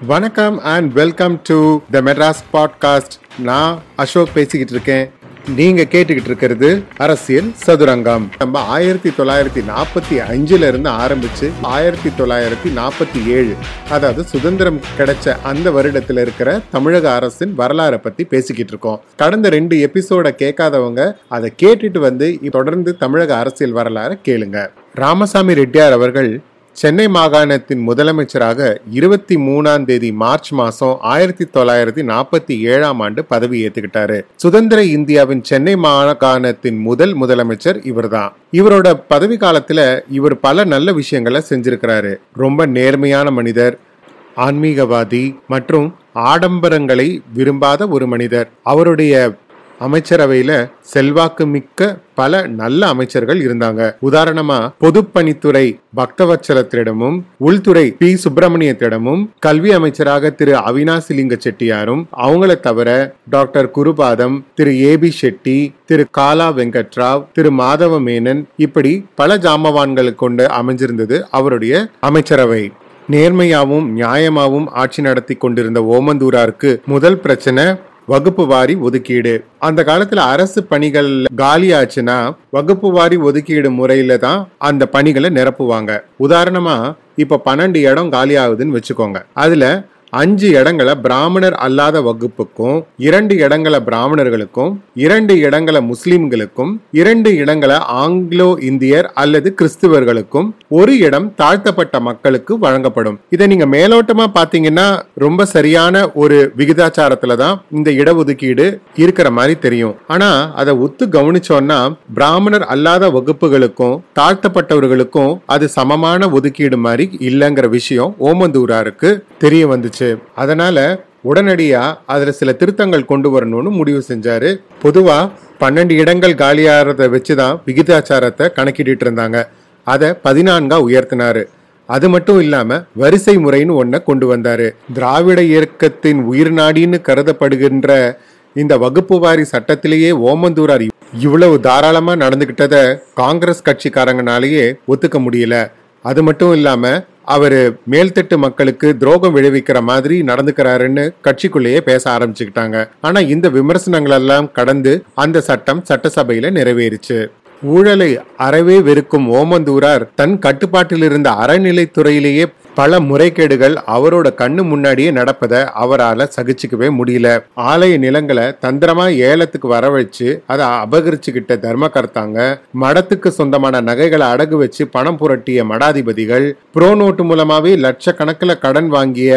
வணக்கம் and welcome to the Madras podcast நான் அசோக் பேசிக்கிட்டு இருக்கேன். நீங்க கேட்டுக்கிட்டு இருக்கிறது அரசியல் சதுரங்கம். நம்ம ஆயிரத்தி தொள்ளாயிரத்தி நாற்பத்தி அஞ்சுல இருந்து ஆரம்பிச்சு ஆயிரத்தி தொள்ளாயிரத்தி நாற்பத்தி ஏழு அதாவது சுதந்திரம் கிடைச்ச அந்த வருடத்துல இருக்கிற தமிழக அரசின் வரலாறை பத்தி பேசிக்கிட்டு இருக்கோம். கடந்த ரெண்டு எபிசோட கேட்காதவங்க அதை கேட்டுட்டு வந்து தொடர்ந்து தமிழக அரசியல் வரலாறை கேளுங்க. ராமசாமி ரெட்டியார் அவர்கள் சென்னை மாகாணத்தின் முதலமைச்சராக இருபத்தி மூணாம் தேதி மார்ச் மாசம் ஆயிரத்தி தொள்ளாயிரத்தி நாற்பத்தி ஏழாம் ஆண்டு பதவி ஏத்துக்கிட்டாரு. சுதந்திர இந்தியாவின் சென்னை மாகாணத்தின் முதல் முதலமைச்சர் இவர்தான். இவரோட பதவி காலத்துல இவர் பல நல்ல விஷயங்களை செஞ்சிருக்கிறாரு. ரொம்ப நேர்மையான மனிதர் ஆன்மீகவாதி மற்றும் ஆடம்பரங்களை விரும்பாத ஒரு மனிதர். அவருடைய அமைச்சரவையில செல்வாக்கு மிக்க பல நல்ல அமைச்சர்கள் இருந்தாங்க. உதாரணமா பொதுப்பணித்துறை பக்தவச்சலத்திடமும் உள்துறை பி. சுப்பிரமணியத்திடமும் கல்வி அமைச்சராக திரு. அவினாசிலிங்க செட்டியாரும் அவங்கள தவிர doctor Gurupadam Thiru. A. P. Shetty Thiru. Kala Venkatrao Thiru. Madhava Menon இப்படி பல ஜாமவான்களை கொண்டு அமைஞ்சிருந்தது அவருடைய அமைச்சரவை. நேர்மையாவும் நியாயமாவும் ஆட்சி நடத்தி கொண்டிருந்த ஓமந்தூராருக்கு முதல் பிரச்சனை வகுப்பு வாரி ஒதுக்கீடு. அந்த காலத்துல அரசு பணிகள் காலி ஆச்சுன்னா வகுப்பு வாரி ஒதுக்கீடு முறையில தான் அந்த பணிகளை நிரப்புவாங்க. உதாரணமா இப்ப பன்னெண்டு இடம் காலி ஆகுதுன்னு வச்சுக்கோங்க. அதுல அஞ்சு இடங்களை பிராமணர் அல்லாத வகுப்புக்கும் இரண்டு இடங்களை பிராமணர்களுக்கும் இரண்டு இடங்களை முஸ்லிம்களுக்கும் இரண்டு இடங்களை ஆங்கிலோ இந்தியர் அல்லது கிறிஸ்துவர்களுக்கும் ஒரு இடம் தாழ்த்தப்பட்ட மக்களுக்கு வழங்கப்படும். இதை நீங்க மேலோட்டமா பாத்தீங்கன்னா ரொம்ப சரியான ஒரு விகிதாச்சாரத்துல தான் இந்த இடஒதுக்கீடு இருக்கிற மாதிரி தெரியும். ஆனா அதை ஒத்து கவனிச்சோம்னா பிராமணர் அல்லாத வகுப்புகளுக்கும் தாழ்த்தப்பட்டவர்களுக்கும் அது சமமான ஒதுக்கீடு மாதிரி இல்லைங்கிற விஷயம் ஓமந்தூராருக்கு தெரிய வந்துச்சு. அதனால உடனடியா அதுல சில திருத்தங்கள் கொண்டு வரணும்னு முடிவு செஞ்சாரு. பொதுவா பன்னெண்டு இடங்கள் காலியாகிறத வச்சுதான் விகிதாச்சாரத்தை கணக்கிட்டு இருந்தாங்க. அதை பதினான்கா உயர்த்தினாரு. அது மட்டும் இல்லாம வரிசை முறைன்னு ஒன்ன கொண்டு வந்தாரு. திராவிட இயக்கத்தின் உயிர் நாடின்னு கருதப்படுகின்ற இந்த வகுப்பு வாரி சட்டத்திலேயே ஓமந்தூரார் இவ்வளவு தாராளமா நடந்துகிட்டத காங்கிரஸ் கட்சிக்காரங்கனாலேயே ஒத்துக்க முடியல. அது மட்டும் இல்லாம அவர் மேல்தட்டு மக்களுக்கு துரோகம் விளைவிக்கிற மாதிரி நடந்துக்கிறாருன்னு கட்சிக்குள்ளேயே பேச ஆரம்பிச்சுக்கிட்டாங்க. ஆனா இந்த விமர்சனங்கள் எல்லாம் கடந்து அந்த சட்டம் சட்டசபையில நிறைவேறிச்சு. ஊழலை அறவே வெறுக்கும் ஓமந்தூரார் தன் கட்டுப்பாட்டில் இருந்த அறநிலைத்துறையிலேயே பல முறைகேடுகள் அவரோட கண்ணு முன்னாடியே நடப்பதை அவரால் சகிச்சுக்கவே முடியல. ஆலய நிலங்களை தந்திரமா ஏலத்துக்கு வர வச்சு அதை அபகரிச்சுக்கிட்ட தர்மகர்த்தாங்க. மடத்துக்கு சொந்தமான நகைகளை அடகு வச்சு பணம் புரட்டிய மடாதிபதிகள் ப்ரோ நோட்டு மூலமாவே லட்சக்கணக்கில் கடன் வாங்கிய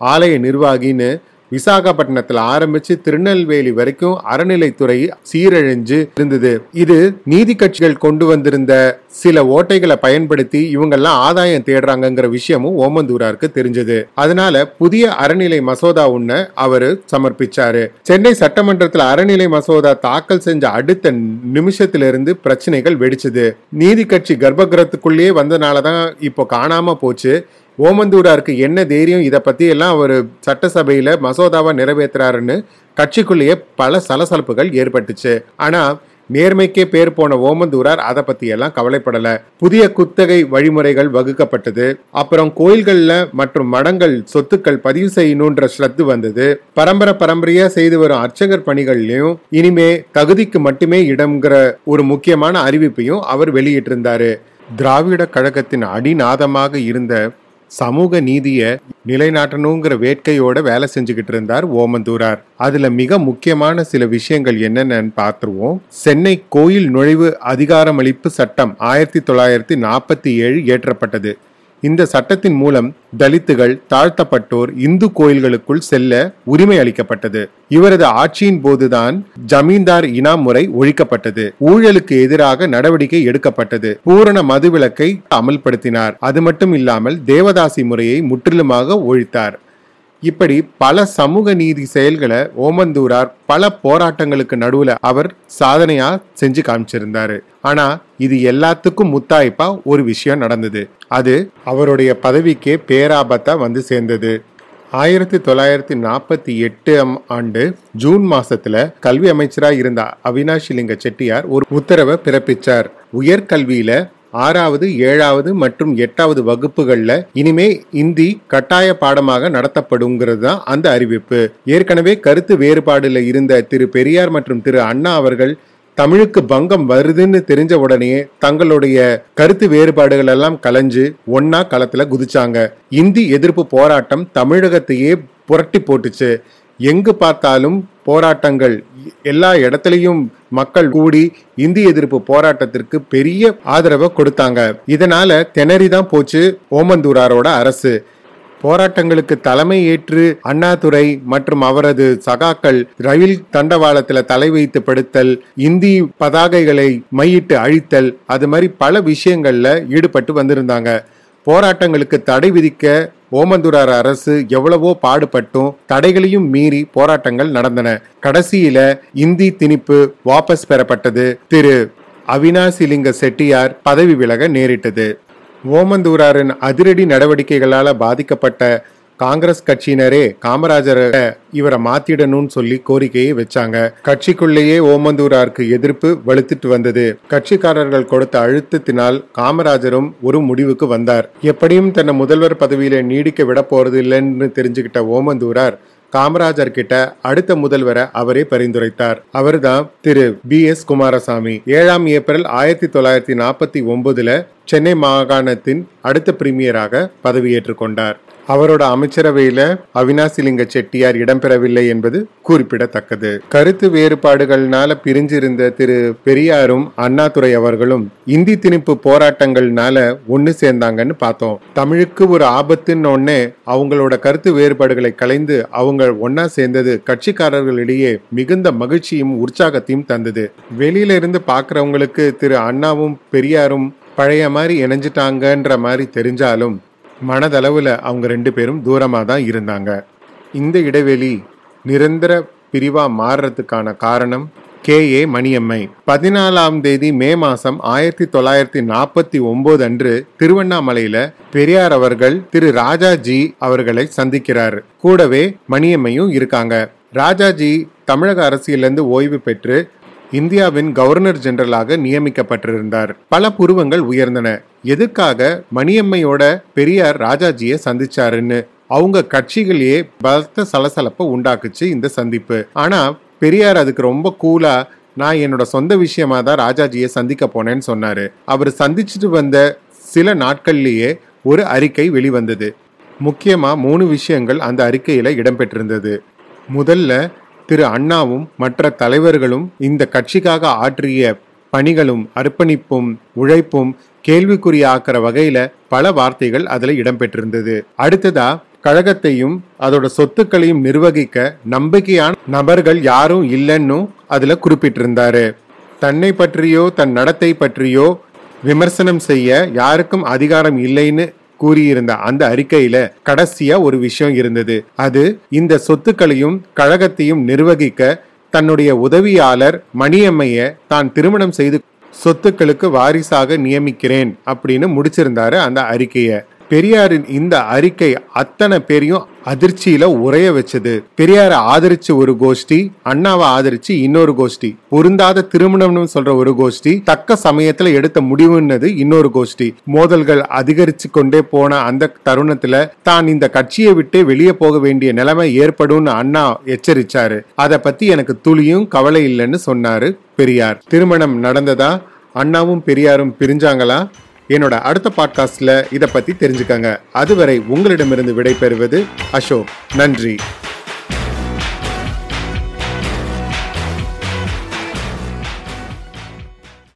ஆலய நிர்வாகின்னு விசாகப்பட்டினத்தில் ஆரம்பிச்சு திருநெல்வேலி வரைக்கும் அறநிலைத்துறை சீரழிஞ்சு இருந்தது. இது நீதி கட்சிகள் கொண்டு வந்திருந்த சில ஓட்டைகளை பயன்படுத்தி இவங்கெல்லாம் ஆதாயம் தேடுறாங்கிற விஷயமும் ஓமந்தூராருக்கு தெரிஞ்சது. அதனால புதிய அறநிலை மசோதா ஒண்ண அவரு சமர்ப்பிச்சாரு. சென்னை சட்டமன்றத்தில் அறநிலை மசோதா தாக்கல் செஞ்ச அடுத்த நிமிஷத்திலிருந்து பிரச்சனைகள் வெடிச்சது. நீதி கட்சி கர்ப்பகிரத்துக்குள்ளேயே வந்ததுனாலதான் இப்போ காணாம போச்சு. ஓமந்தூராருக்கு என்ன தைரியம்? இதை பற்றி எல்லாம் அவர் சட்டசபையில் மசோதாவை நிறைவேற்றுறாருன்னு கட்சிக்குள்ளேயே பல சலசலப்புகள் ஏற்பட்டுச்சு. ஆனால் நேர்மைக்கே பேர் போன ஓமந்தூரார் அதை பத்தி எல்லாம் கவலைப்படல. புதிய குத்தகை வழிமுறைகள் வகுக்கப்பட்டது. அப்புறம் கோயில்கள்ல மற்றும் மடங்கள் சொத்துக்கள் பதிவு செய்யணுன்ற ஸ்ரத்து வந்தது. பரம்பரை பரம்பரையா செய்து வரும் அர்ச்சகர் பணிகள்லயும் இனிமே தகுதிக்கு மட்டுமே இடம்ங்கிற ஒரு முக்கியமான அறிவிப்பையும் அவர் வெளியிட்டிருந்தாரு. திராவிட கழகத்தின் அடிநாதமாக இருந்த சமூக நீதியை நிலைநாட்டணுங்கிற வேட்கையோட வேலை செஞ்சுக்கிட்டு இருந்தார் ஓமந்தூரார். அதுல மிக முக்கியமான சில விஷயங்கள் என்னென்னு பார்த்துருவோம். சென்னை கோயில் நுழைவு அதிகாரமளிப்பு சட்டம் ஆயிரத்தி தொள்ளாயிரத்தி நாற்பத்தி ஏழு இயற்றப்பட்டது. இந்த சட்டத்தின் மூலம் தலித்துகள் தாழ்த்தப்பட்டோர் இந்து கோயில்களுக்குள் செல்ல உரிமை அளிக்கப்பட்டது. இவரது ஆட்சியின் போதுதான் ஜமீன்தார் இனாம் முறை ஒழிக்கப்பட்டது. ஊழலுக்கு எதிராக நடவடிக்கை எடுக்கப்பட்டது. பூரண மதுவிலக்கை அமல்படுத்தினார். அது மட்டும் இல்லாமல் தேவதாசி முறையை முற்றிலுமாக ஒழித்தார். இப்படி பல சமூக நீதி செயல்களை ஓமந்தூரார் பல போராட்டங்களுக்கு நடுவுல அவர் சாதனையா செஞ்சு காமிச்சிருந்தாரு. ஆனா இது எல்லாத்துக்கும் முத்தாய்ப்பா ஒரு விஷயம் நடந்தது. அது அவருடைய பதவிக்கே பேராபத்தா வந்து சேர்ந்தது. ஆயிரத்தி தொள்ளாயிரத்தி நாற்பத்தி எட்டாம் ஆண்டு ஜூன் மாசத்துல கல்வி அமைச்சராக இருந்த அவினாஷிலிங்க செட்டியார் ஒரு உத்தரவை பிறப்பிச்சார். உயர்கல்வியில ஆறாவது ஏழாவது மற்றும் எட்டாவது வகுப்புகளில் இனிமே இந்தி கட்டாய பாடமாக நடத்தப்படுங்கிறது தான் அந்த அறிவிப்பு. ஏற்கனவே கருத்து வேறுபாடுல இருந்த திரு பெரியார் மற்றும் திரு அண்ணா அவர்கள் தமிழுக்கு பங்கம் வருதுன்னு தெரிஞ்ச உடனே தங்களுடைய கருத்து வேறுபாடுகள் எல்லாம் கலைஞ்சு ஒன்னா களத்துல குதிச்சாங்க. இந்தி எதிர்ப்பு போராட்டம் தமிழகத்தையே புரட்டி போட்டுச்சு. எங்கு பார்த்தாலும் போராட்டங்கள் எல்லா இடத்துலையும் மக்கள் கூடி இந்தி எதிர்ப்பு போராட்டத்திற்கு பெரிய ஆதரவை கொடுத்தாங்க. இதனால திணறிதான் போச்சு ஓமந்தூராரோட அரசு. போராட்டங்களுக்கு தலைமை ஏற்று அண்ணாதுரை மற்றும் அவரது சகாக்கள் ரயில் தண்டவாளத்தில் தலை வைத்து படுத்தல் இந்தி பதாகைகளை மையிட்டு அழித்தல் அது மாதிரி பல விஷயங்கள்ல ஈடுபட்டு வந்திருந்தாங்க. போராட்டங்களுக்கு தடை விதிக்க ஓமந்துரார் அரசு எவ்வளவோ பாடுபட்டும் தடைகளையும் மீறி போராட்டங்கள் நடந்தன. கடைசியில இந்தி திணிப்பு வாபஸ் பெறப்பட்டது. திரு. அவினாசிலிங்க செட்டியார் பதவி விலக நேரிட்டது. ஓமந்தூராரின் அதிரடி நடவடிக்கைகளால் பாதிக்கப்பட்ட காங்கிரஸ் கட்சியினரே காமராஜரை இவரை மாத்திடணும்னு சொல்லி கோரிக்கையை வச்சாங்க. கட்சிக்குள்ளேயே ஓமந்தூராருக்கு எதிர்ப்பு வலுத்துட்டு வந்தது. கட்சிக்காரர்கள் கொடுத்த அழுத்தத்தினால் காமராஜரும் ஒரு முடிவுக்கு வந்தார். எப்படியும் தன்னை முதல்வர் பதவியில நீடிக்க விட போறது இல்லைன்னு தெரிஞ்சுக்கிட்ட ஓமந்தூரார் காமராஜர் கிட்ட அடுத்த முதல்வரை அவரே பரிந்துரைத்தார். அவர்தான் திரு பி எஸ் குமாரசாமி. ஏழாம் ஏப்ரல் ஆயிரத்தி தொள்ளாயிரத்தி நாற்பத்தி ஒன்பதுல சென்னை மாகாணத்தின் அடுத்த பிரீமியராக பதவியேற்றுக் கொண்டார். அவரோட அமைச்சரவையில அவினாசிலிங்க செட்டியார் இடம்பெறவில்லை என்பது குறிப்பிடத்தக்கது. கருத்து வேறுபாடுகள்னால பிரிஞ்சிருந்த திரு பெரியாரும் அண்ணாதுரை அவர்களும் இந்தி திணிப்பு போராட்டங்கள்னால ஒன்னு சேர்ந்தாங்கன்னு பார்த்தோம். தமிழுக்கு ஒரு ஆபத்துன்னு ஒன்னே அவங்களோட கருத்து வேறுபாடுகளை கலைந்து அவங்க ஒன்னா சேர்ந்தது கட்சிக்காரர்களிடையே மிகுந்த மகிழ்ச்சியும் உற்சாகத்தையும் தந்தது. வெளியில இருந்து பாக்குறவங்களுக்கு திரு அண்ணாவும் பெரியாரும் பழைய மாதிரி இணைஞ்சிட்டாங்கன்ற மாதிரி தெரிஞ்சாலும் மனதளவில் அவங்க ரெண்டு பேரும் தூரமாக தான் இருந்தாங்க. இந்த இடைவெளி நிரந்தர பிரிவாக மாறுறதுக்கான காரணம் கே. ஏ. மணியம்மை. பதினாலாம் தேதி மே மாதம் ஆயிரத்தி தொள்ளாயிரத்தி நாற்பத்தி ஒம்பது அன்று திருவண்ணாமலையில பெரியார் அவர்கள் திரு. ராஜாஜி அவர்களை சந்திக்கிறார். கூடவே மணியம்மையும் இருக்காங்க. ராஜாஜி தமிழக அரசியலிருந்து ஓய்வு பெற்று இந்தியாவின் கவர்னர் ஜெனரலாக நியமிக்கப்பட்டிருந்தார். பல புருவங்கள் உயர்ந்தன. எதுக்காக மணியம்மையோட பெரியார் ராஜாஜியை சந்திச்சாருன்னு அவங்க கட்சிகளையே பலத்த சலசலப்பை உண்டாக்குச்சு இந்த சந்திப்பு. ஆனா பெரியார் அதுக்கு ரொம்ப கூலா நான் என்னோட சொந்த விஷயமா தான் ராஜாஜியை சந்திக்க போனேன்னு சொன்னாரு. அவர் சந்திச்சுட்டு வந்த சில நாட்கள்லேயே ஒரு அறிக்கை வெளிவந்தது. முக்கியமா மூணு விஷயங்கள் அந்த அறிக்கையில இடம்பெற்றிருந்தது. முதல்ல திரு அண்ணாவும் மற்ற தலைவர்களும் இந்த கட்சிக்காக ஆற்றிய பணிகளும் அர்ப்பணிப்பும் உழைப்பும் கேள்விக்குறியாக்குற வகையில பல வார்த்தைகள் அதுல இடம்பெற்றிருந்தது. அடுத்ததா கழகத்தையும் அதோட சொத்துக்களையும் நிர்வகிக்க நம்பிக்கையான நபர்கள் யாரும் இல்லைன்னு அதுல குறிப்பிட்டிருந்தாரு. தன்னை பற்றியோ தன் நடத்தை பற்றியோ விமர்சனம் செய்ய யாருக்கும் அதிகாரம் இல்லைன்னு கூறியிருந்த அந்த அறிக்கையில கடைசியா ஒரு விஷயம் இருந்தது. அது இந்த சொத்துக்களையும் கழகத்தையும் நிர்வகிக்க தன்னுடைய உதவியாளர் மணியம்மைய தான் திருமணம் செய்து சொத்துக்களுக்கு வாரிசாக நியமிக்கிறேன் அப்படின்னு முடிச்சிருந்தாரு அந்த அறிக்கையை. பெரியாரின் இந்த அறிக்கை அத்தனை பேரையும் அதிர்ச்சியில உரைய வச்சது. பெரியாரை ஆதரிச்சு ஒரு கோஷ்டி அண்ணாவை ஆதரிச்சு இன்னொரு கோஷ்டி பொருந்தாத திருமணம்னு சொல்ற ஒரு கோஷ்டி தக்க சமயத்துல எடுத்த முடிவுன்னது இன்னொரு கோஷ்டி. மோதல்கள் அதிகரிச்சு கொண்டே போன அந்த தருணத்துல தான் இந்த கட்சியை விட்டு வெளியே போக வேண்டிய நிலைமை ஏற்படும்னு அண்ணா எச்சரிச்சாரு. அதை பத்தி எனக்கு துளியும் கவலை இல்லைன்னு சொன்னாரு பெரியார். திருமணம் நடந்ததா? அண்ணாவும் பெரியாரும் பிரிஞ்சாங்களா? என்னோட அடுத்த பாட்காஸ்ட்ல இதை பத்தி தெரிஞ்சுக்கங்க. அதுவரை உங்களிடமிருந்து விடை பெறுவது அசோக். நன்றி.